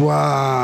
Wow.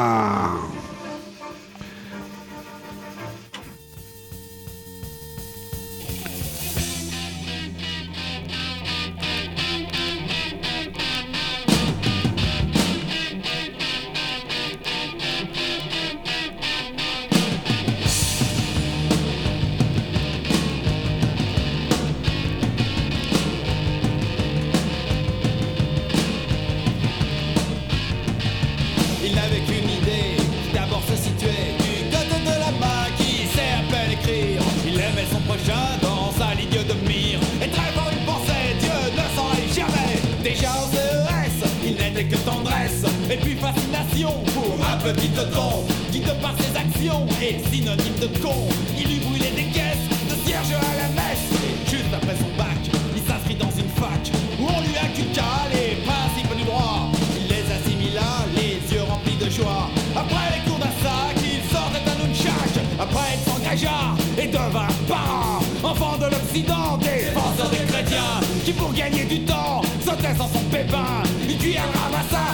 Des défenseurs des chrétiens, qui pour gagner du temps, se taisent en son pépin, une cuillère ramassage.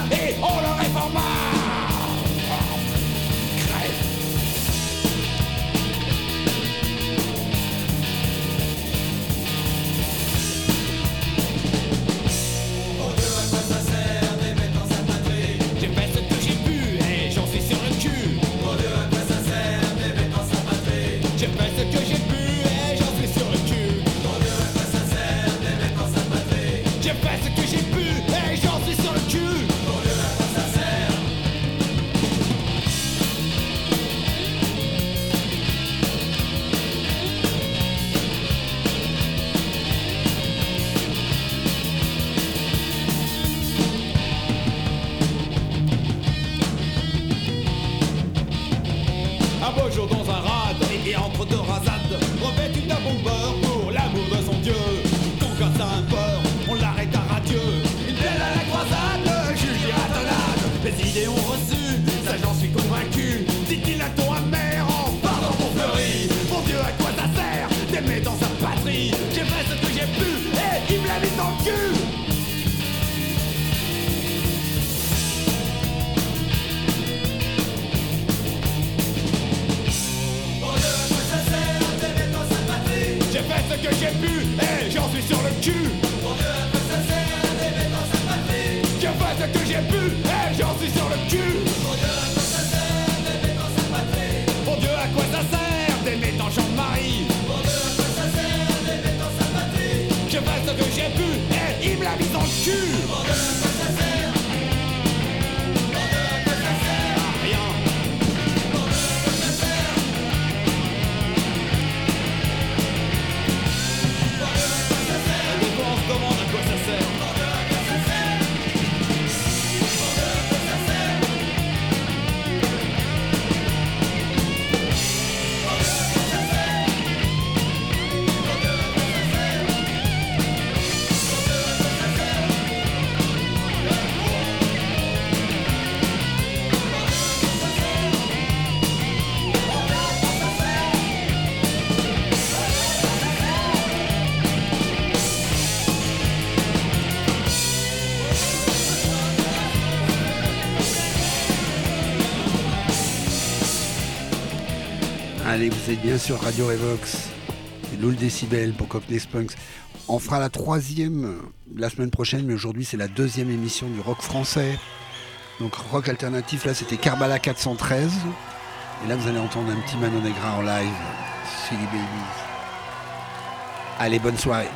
Eh, il me l'a mis dans le cul. c'est bien sûr Radio Evox. C'est Loul Décibel pour Cockney Spunks. On fera la troisième euh, la semaine prochaine, mais aujourd'hui c'est la deuxième émission du rock français. Donc rock alternatif, là c'était Karbala 413. Et là vous allez entendre un petit Manon Negra en live. Silly Babies. Allez, bonne soirée.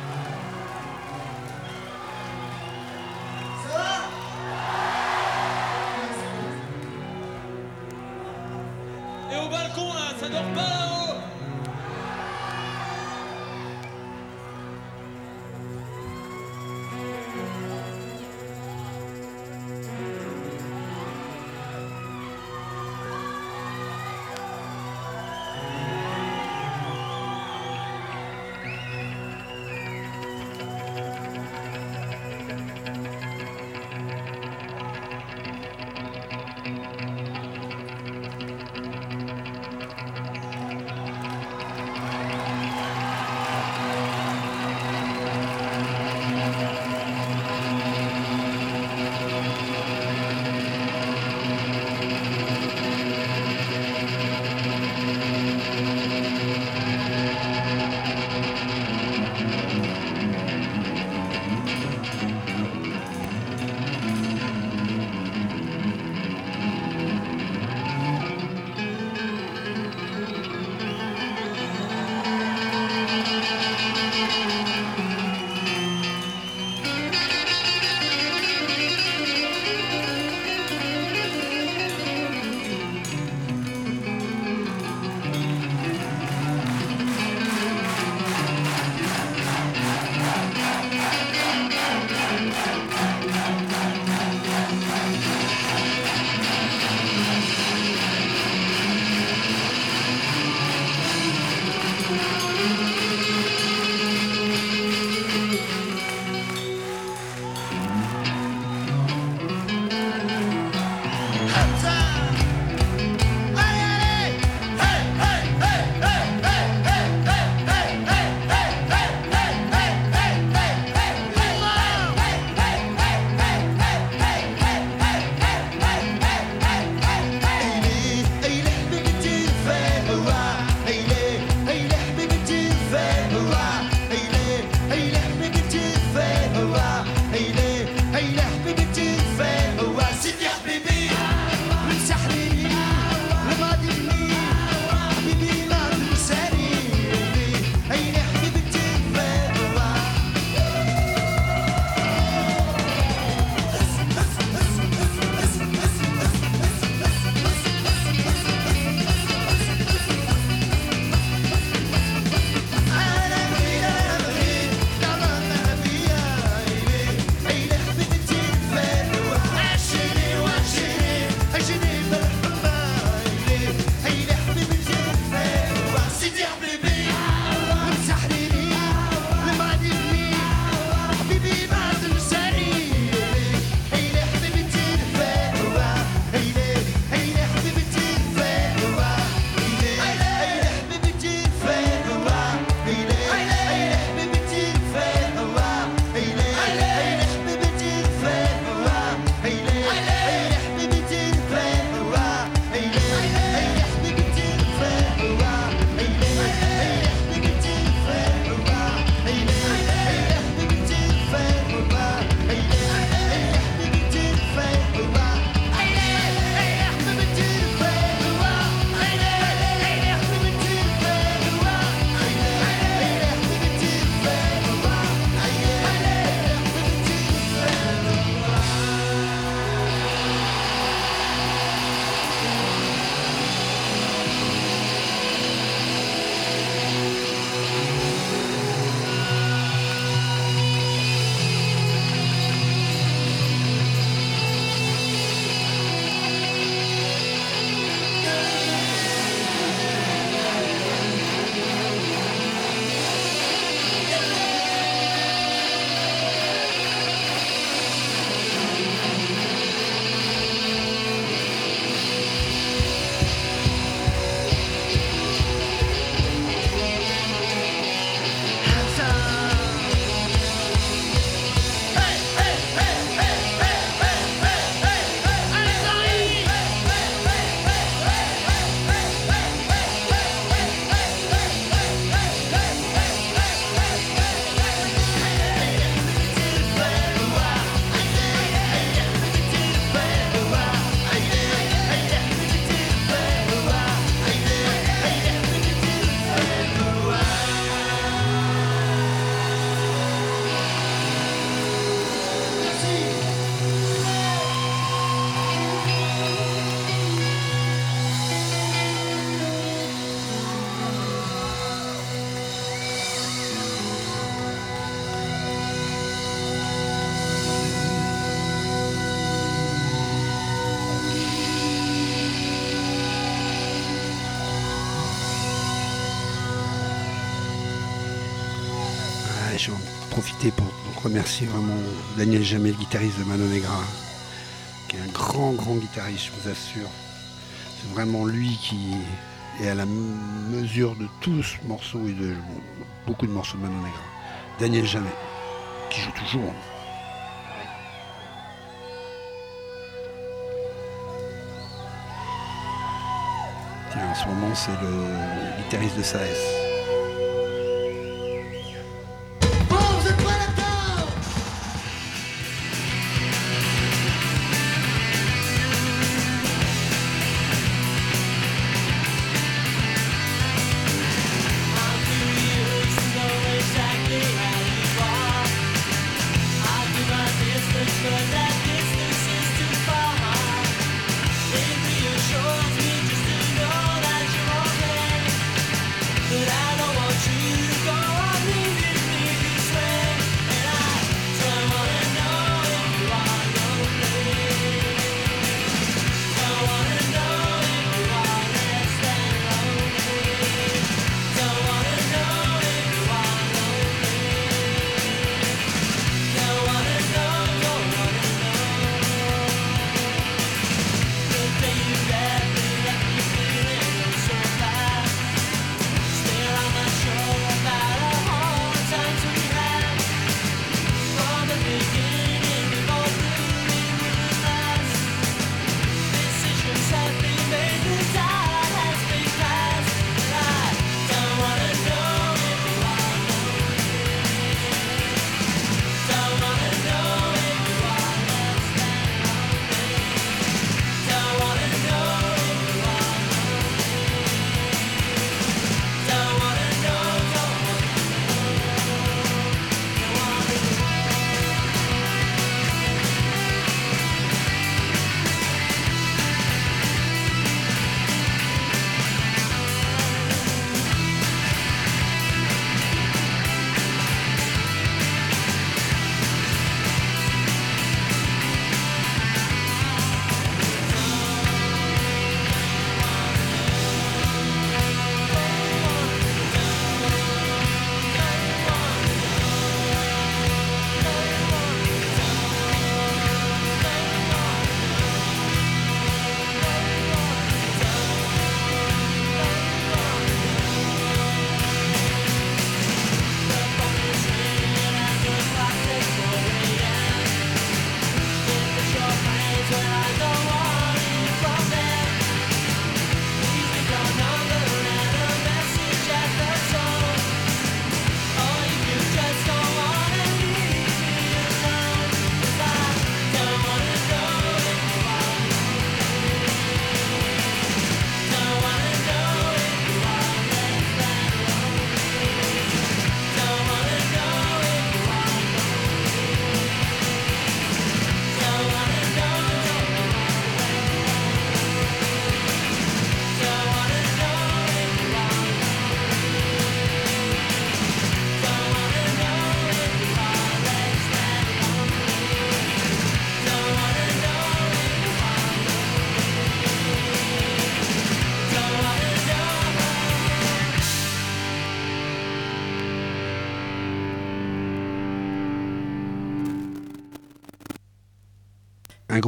Remercier vraiment Daniel Jamel, guitariste de Mano Negra, qui est un grand, grand guitariste, je vous assure. C'est vraiment lui qui est à la mesure de tous ce morceau et de beaucoup de morceaux de Mano Negra. Daniel Jamel, qui joue toujours. Tiens, en ce moment, c'est le guitariste de Saes.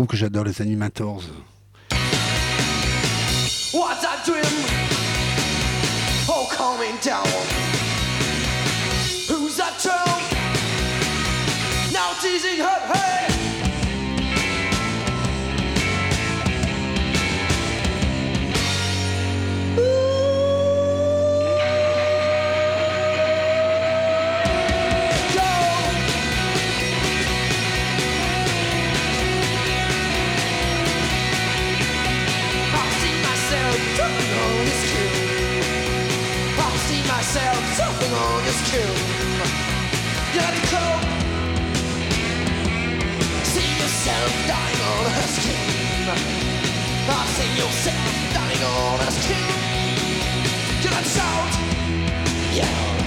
Groupe que j'adore, les Animators. What's a dream? Oh, coming down. Who's that true? Now teasing her, hey! on this tune. Have to cope. See yourself dying on a skin. I see yourself dying on a skin. You to shout, yell,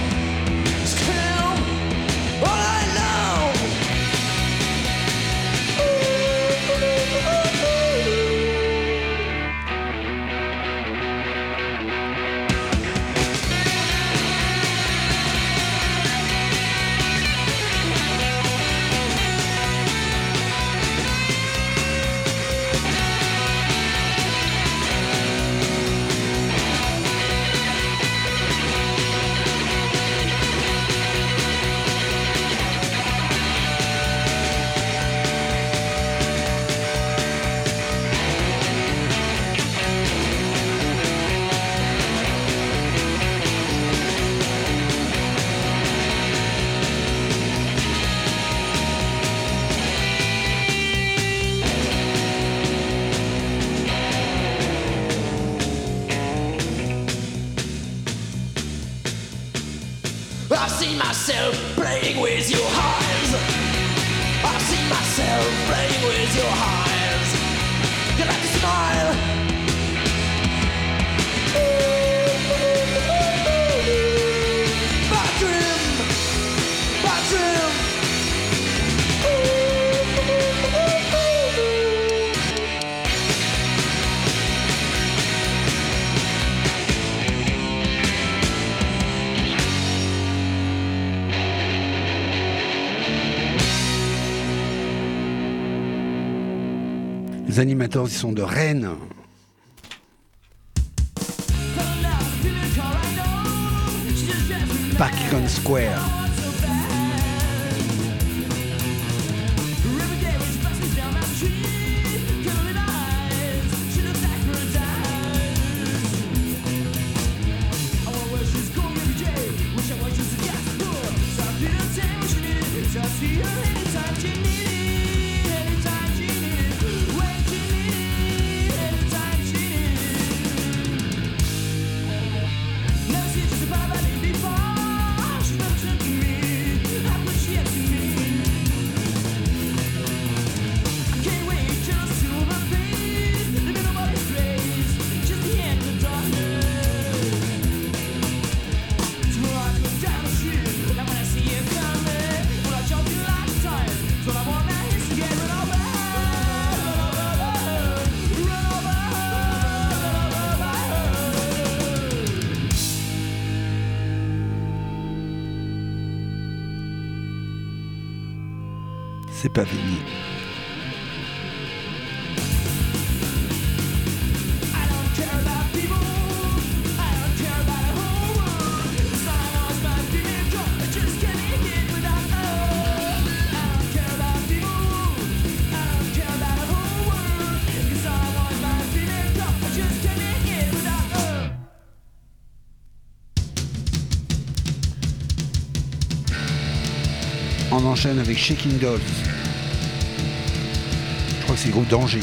Les animateurs, ils sont de Rennes. Packington Square. avec Shaking Dolls. Je crois que c'est le groupe d'Angers.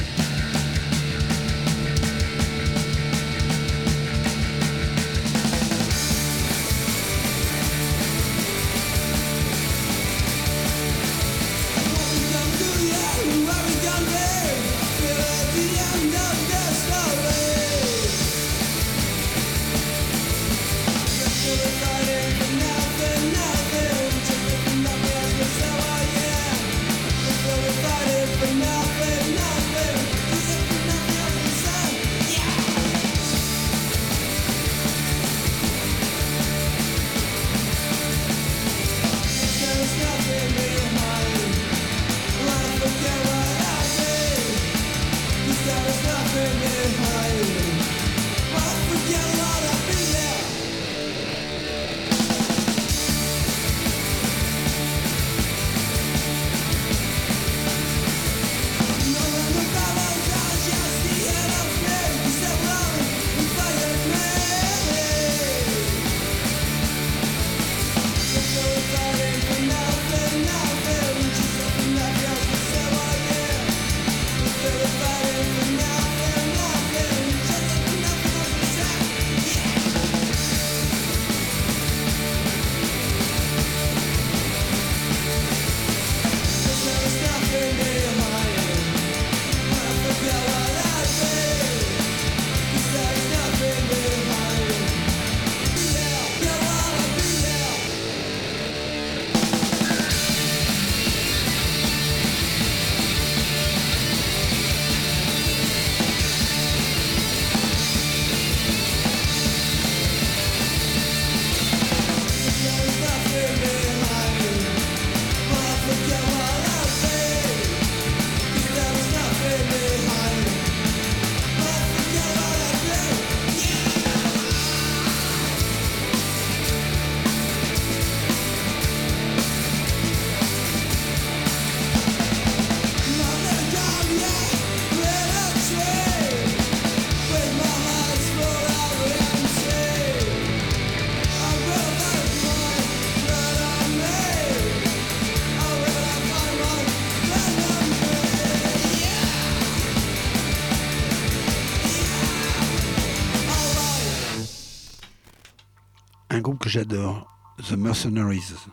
j'adore, The Mercenaries.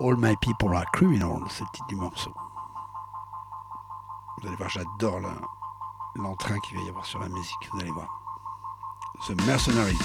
All My People Are Criminals, c'est le titre du morceau. Vous allez voir, j'adore l'entrain qu'il va y avoir sur la musique, vous allez voir. The Mercenaries.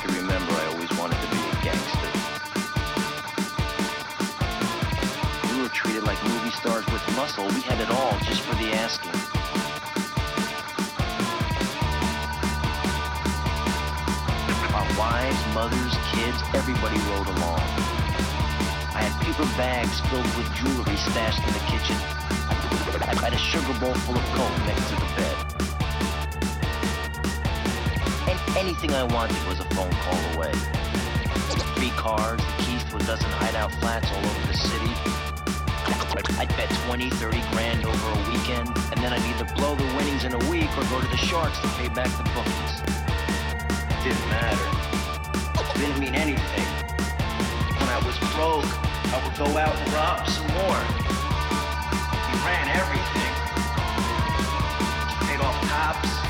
Can remember, I always wanted to be a gangster. We were treated like movie stars with muscle. We had it all just for the asking. Our wives, mothers, kids, everybody rode along. I had paper bags filled with jewelry stashed in the kitchen. I had a sugar bowl full of coke next to the bed. And anything I wanted was a phone call away. Three cars, the keys to a dozen hideout flats all over the city. I'd bet 20, 30 grand over a weekend, and then I'd either blow the winnings in a week or go to the Sharks to pay back the bookies. Didn't matter. Didn't mean anything. When I was broke, I would go out and rob some more. We ran everything. Paid off cops,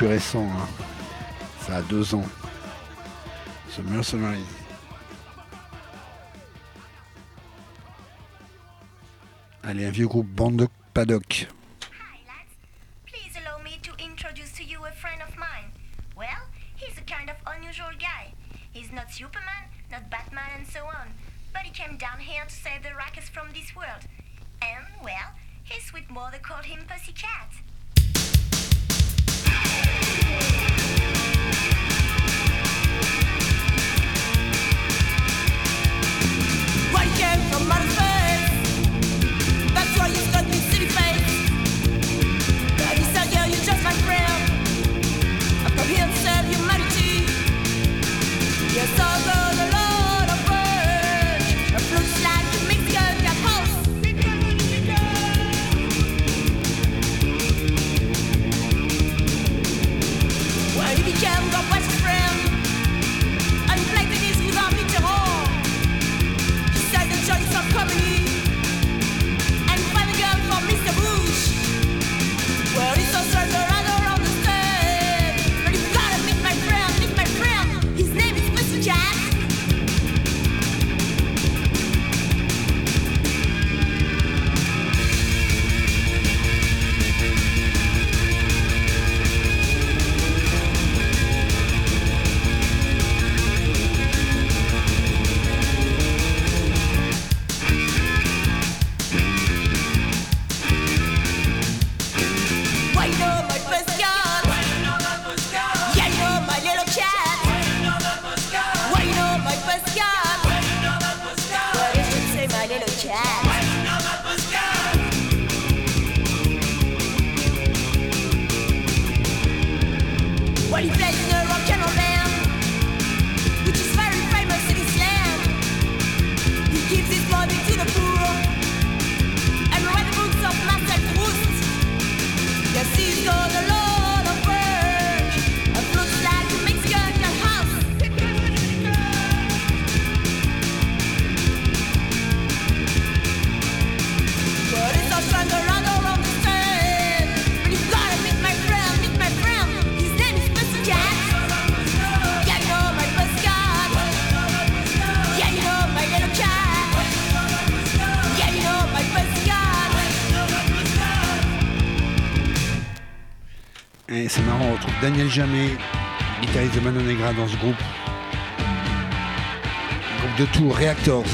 plus récent. hein. Ça a deux ans. The Mercenaries. Allez, un vieux groupe Bande Paddock. Superman, not Batman, and so on. But he came down here to save the from this world. And, well, his sweet mother called him Pussycat. Daniel Jamet, guitariste de Mano Negra dans ce groupe. Groupe de tour Reactors.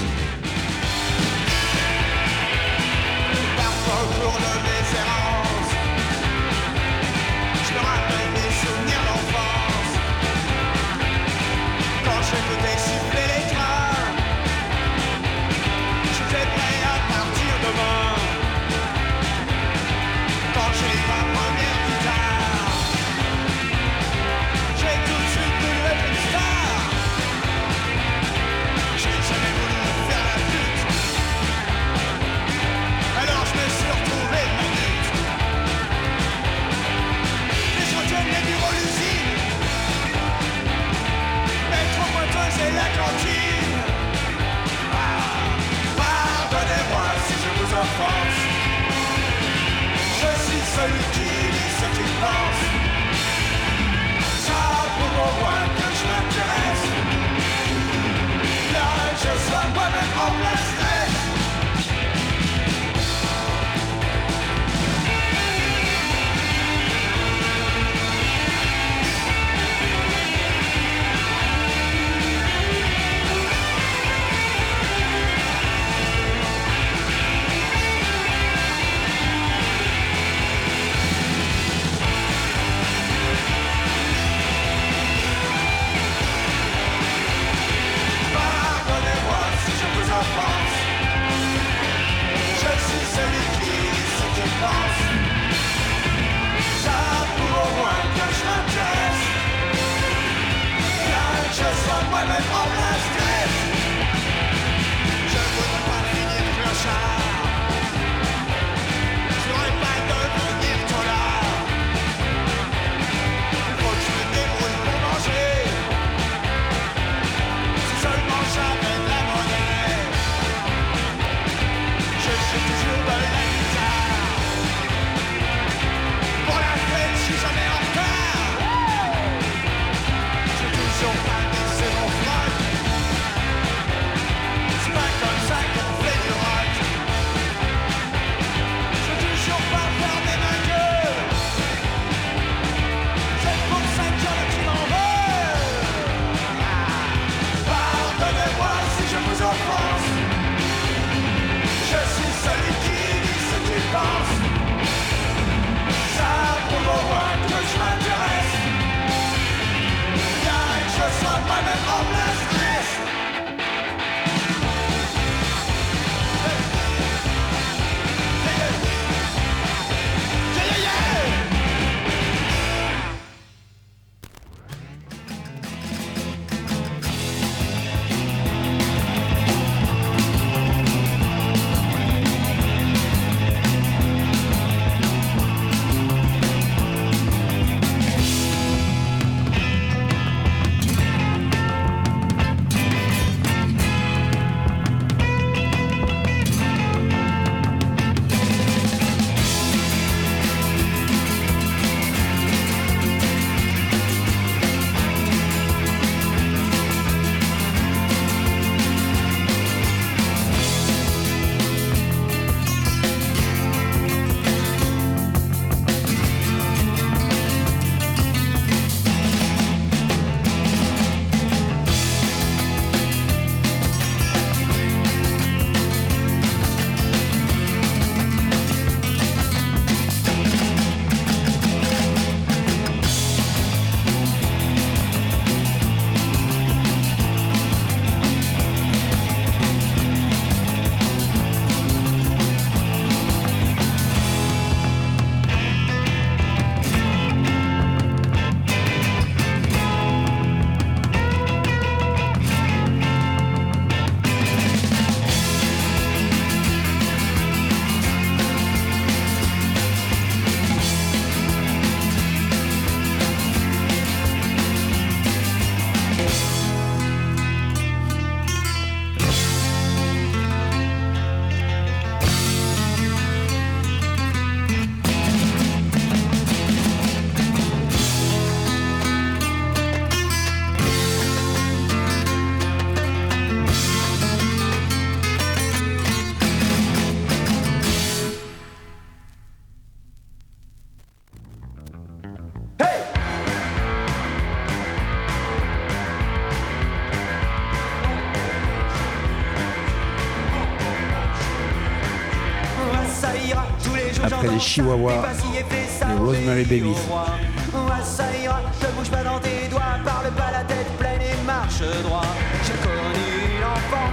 Tête pleine et marche droit. J'ai connu une enfant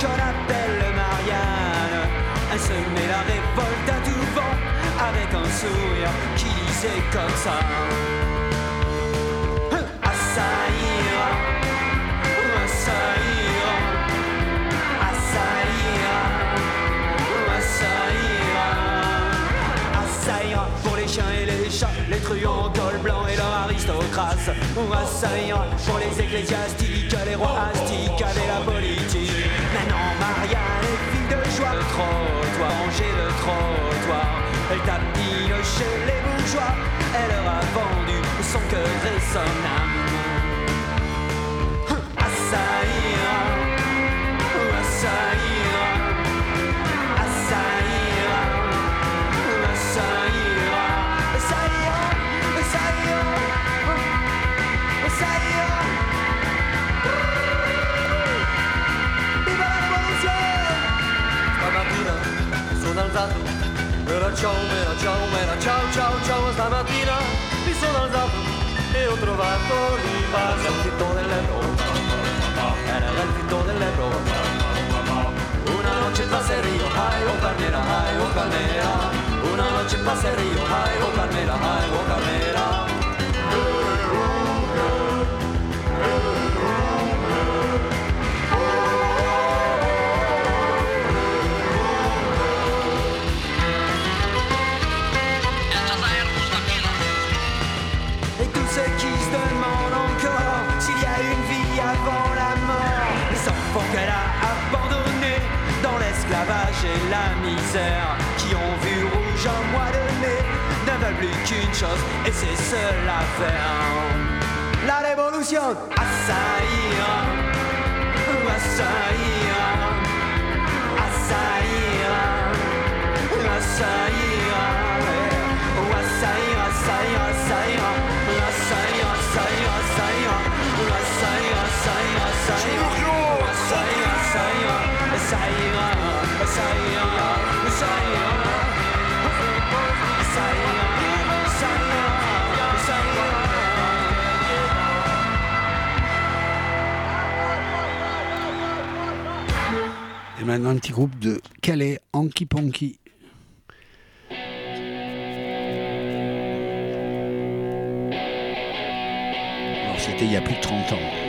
qu'on appelle Marianne. Elle se met la révolte à tout vent avec un sourire qui disait comme ça. Ah, ça ira, ah, ça ira, ça ira pour les ecclésiastiques, les rois astiques avec la politique. Maintenant, Marianne est fille de joie. Le trottoir, ranger le trottoir. Elle tapine chez les bourgeois. Elle leur a vendu son cœur et son âme. alzato Era ciao, era ciao, era ciao, ciao, ciao Stamattina mi sono alzato e ho trovato il vaso Era il fitto dell'euro Era il fitto dell'euro Una noce passerio, ai o carnera, ai o carnera. Una noce passerio, ai o carnera, ai o carnera. Qu'elle a abandonnés dans l'esclavage et la misère, qui ont vu rouge un mois de mai, ne veulent plus qu'une chose, et c'est à faire. La révolution, ah ça ira, ah Et maintenant un petit groupe de Calais, Anki Ponky. Alors c'était il y a plus de 30 ans.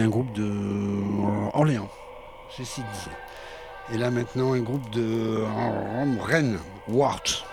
un groupe de euh, Orléans, ceci dit. Et là maintenant un groupe de euh, Rennes, Wart.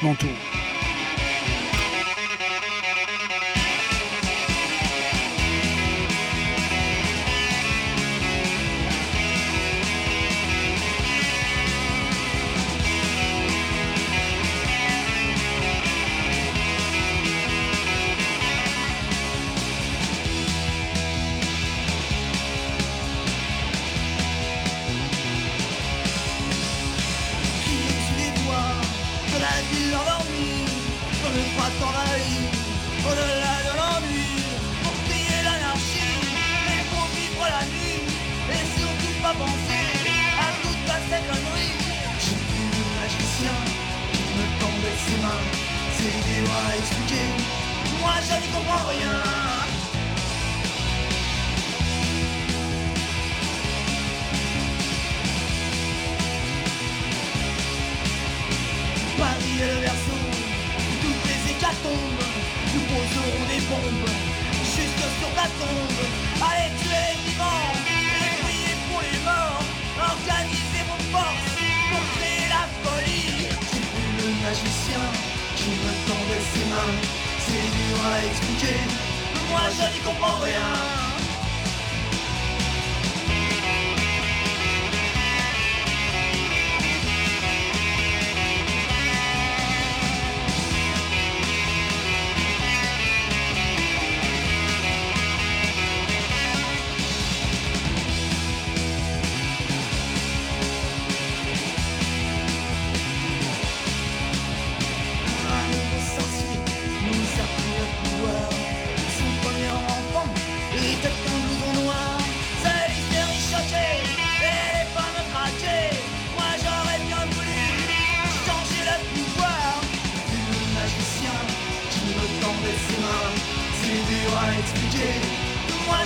Bon tour.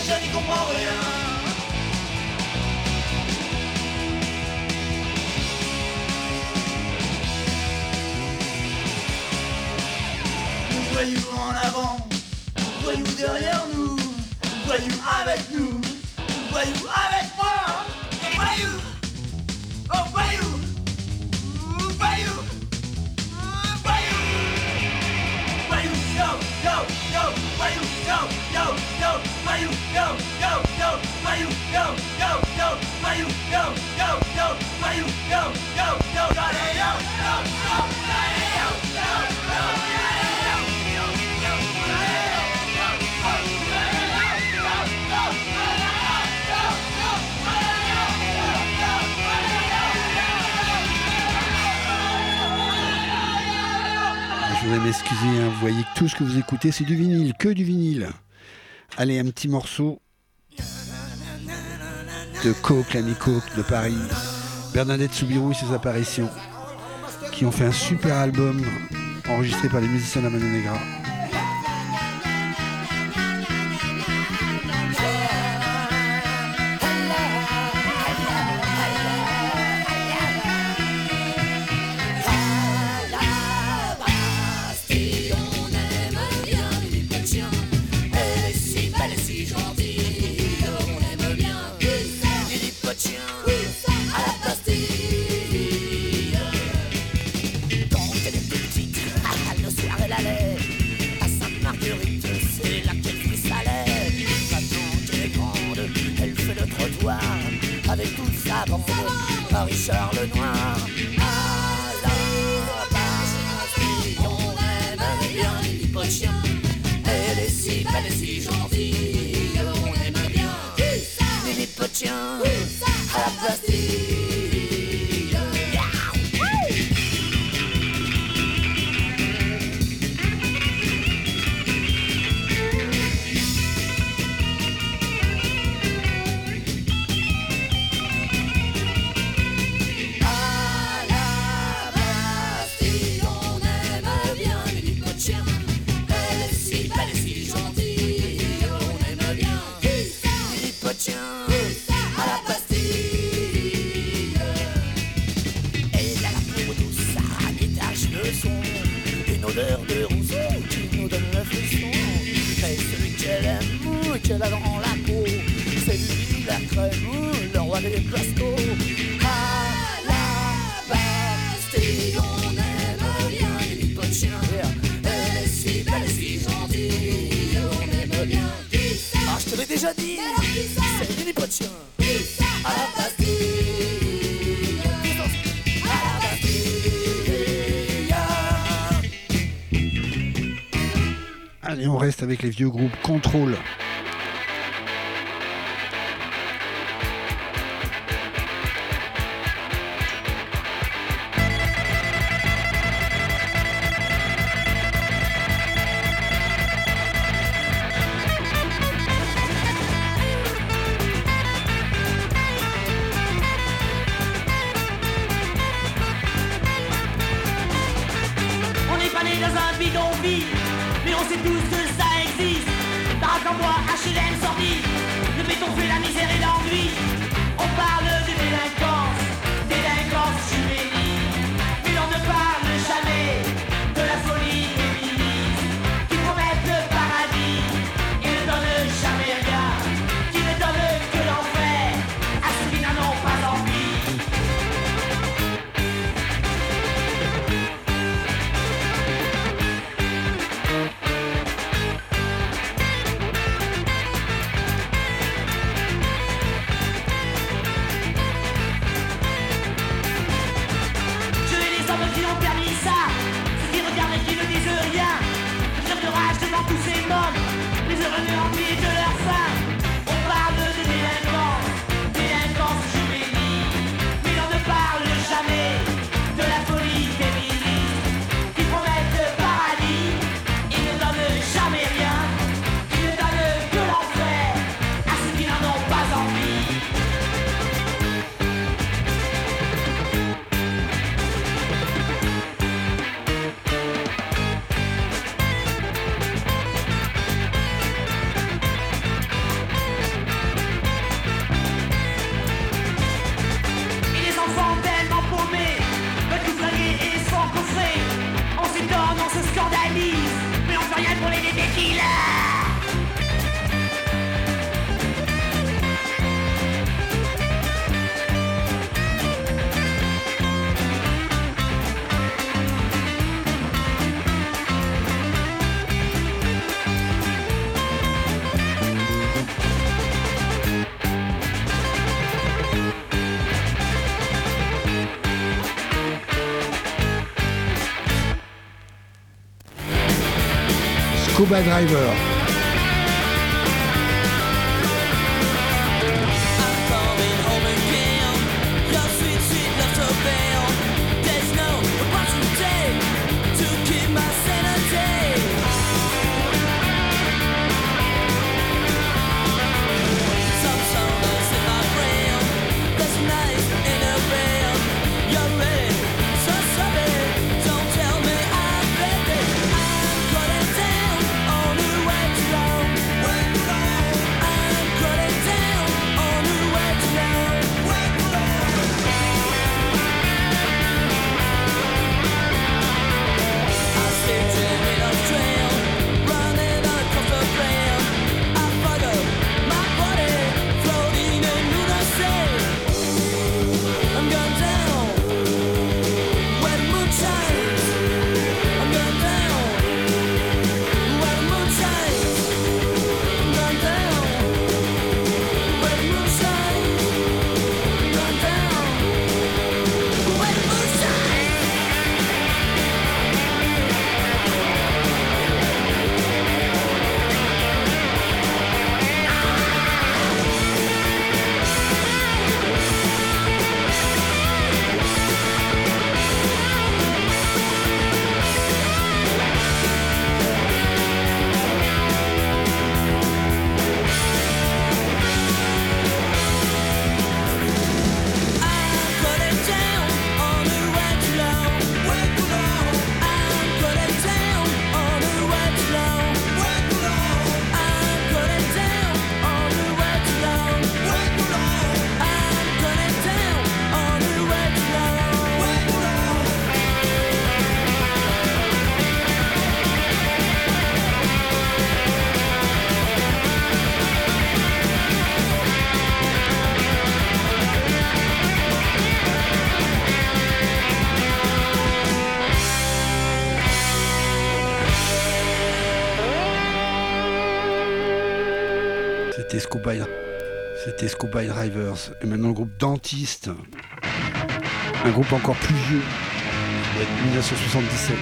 je n'y comprends rien. Nous Voyons en avant, Nous voyons derrière nous, Nous voyons avec nous nous, voyons avec moi. Je vais m'excuser, hein. vous voyez que tout ce que vous écoutez, c'est du vinyle, que du vinyle. Allez, un petit morceau de Coke, l'ami Coke de Paris, Bernadette Soubirou et ses apparitions, qui ont fait un super album enregistré par les musiciens de la much. avec les vieux groupes contrôle. Scuba Driver. Dentiste, un groupe encore plus vieux, 1977.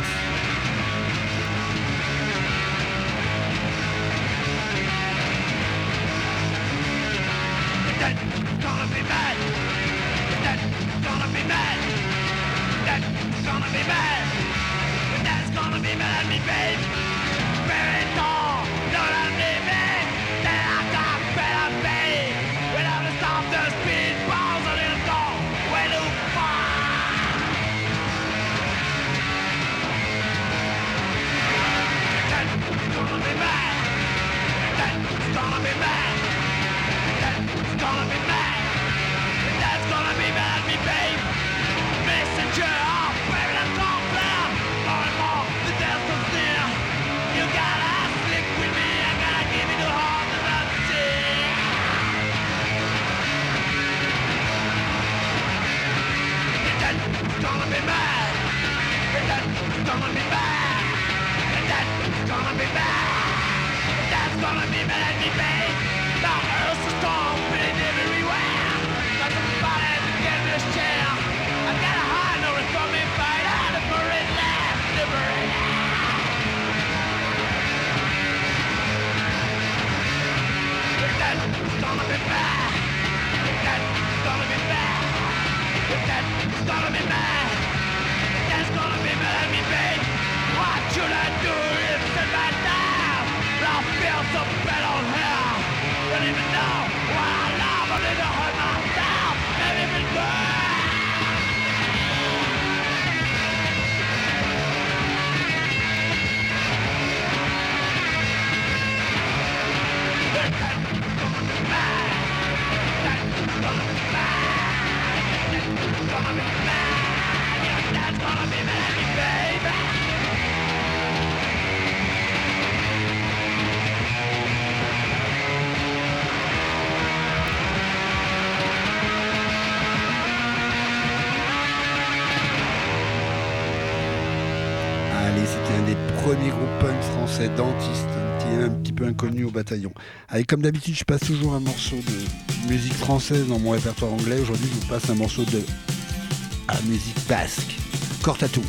bataillon. Avec comme d'habitude, je passe toujours un morceau de musique française dans mon répertoire anglais. Aujourd'hui, je vous passe un morceau de ah, musique basque. corte à tout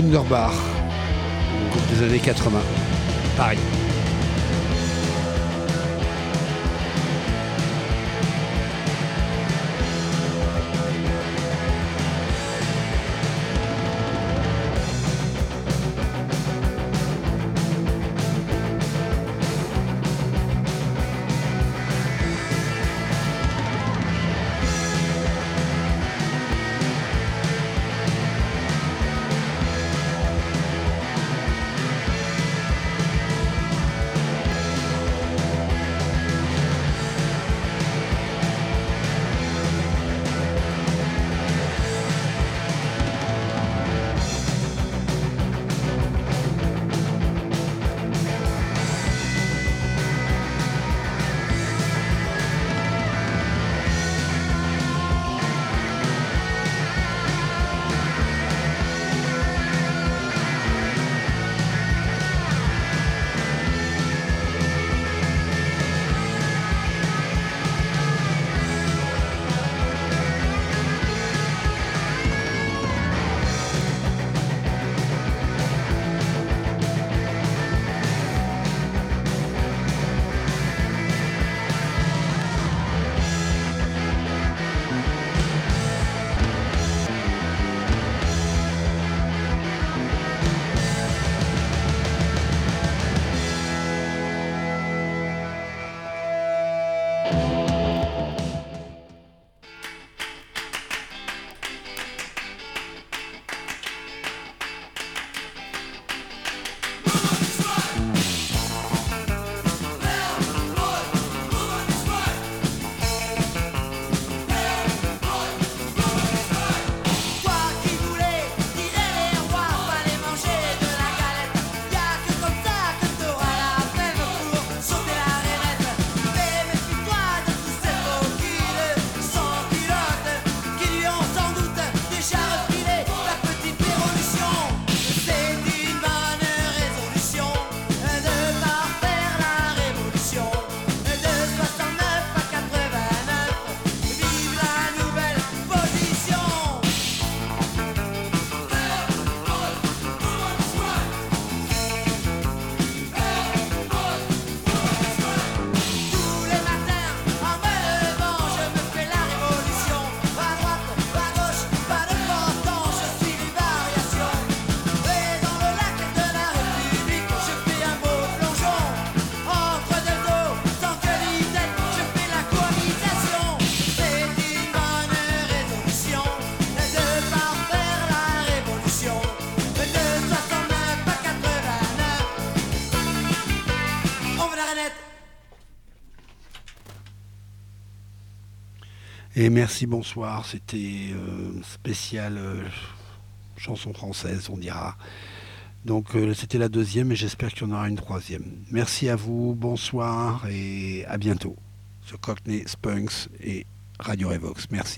Wunderbar, groupe des années 80. Pareil. Et merci, bonsoir. C'était euh, spécial euh, chanson française, on dira. Donc euh, c'était la deuxième et j'espère qu'il y en aura une troisième. Merci à vous, bonsoir et à bientôt. The Cockney Spunks et Radio Revox. Merci.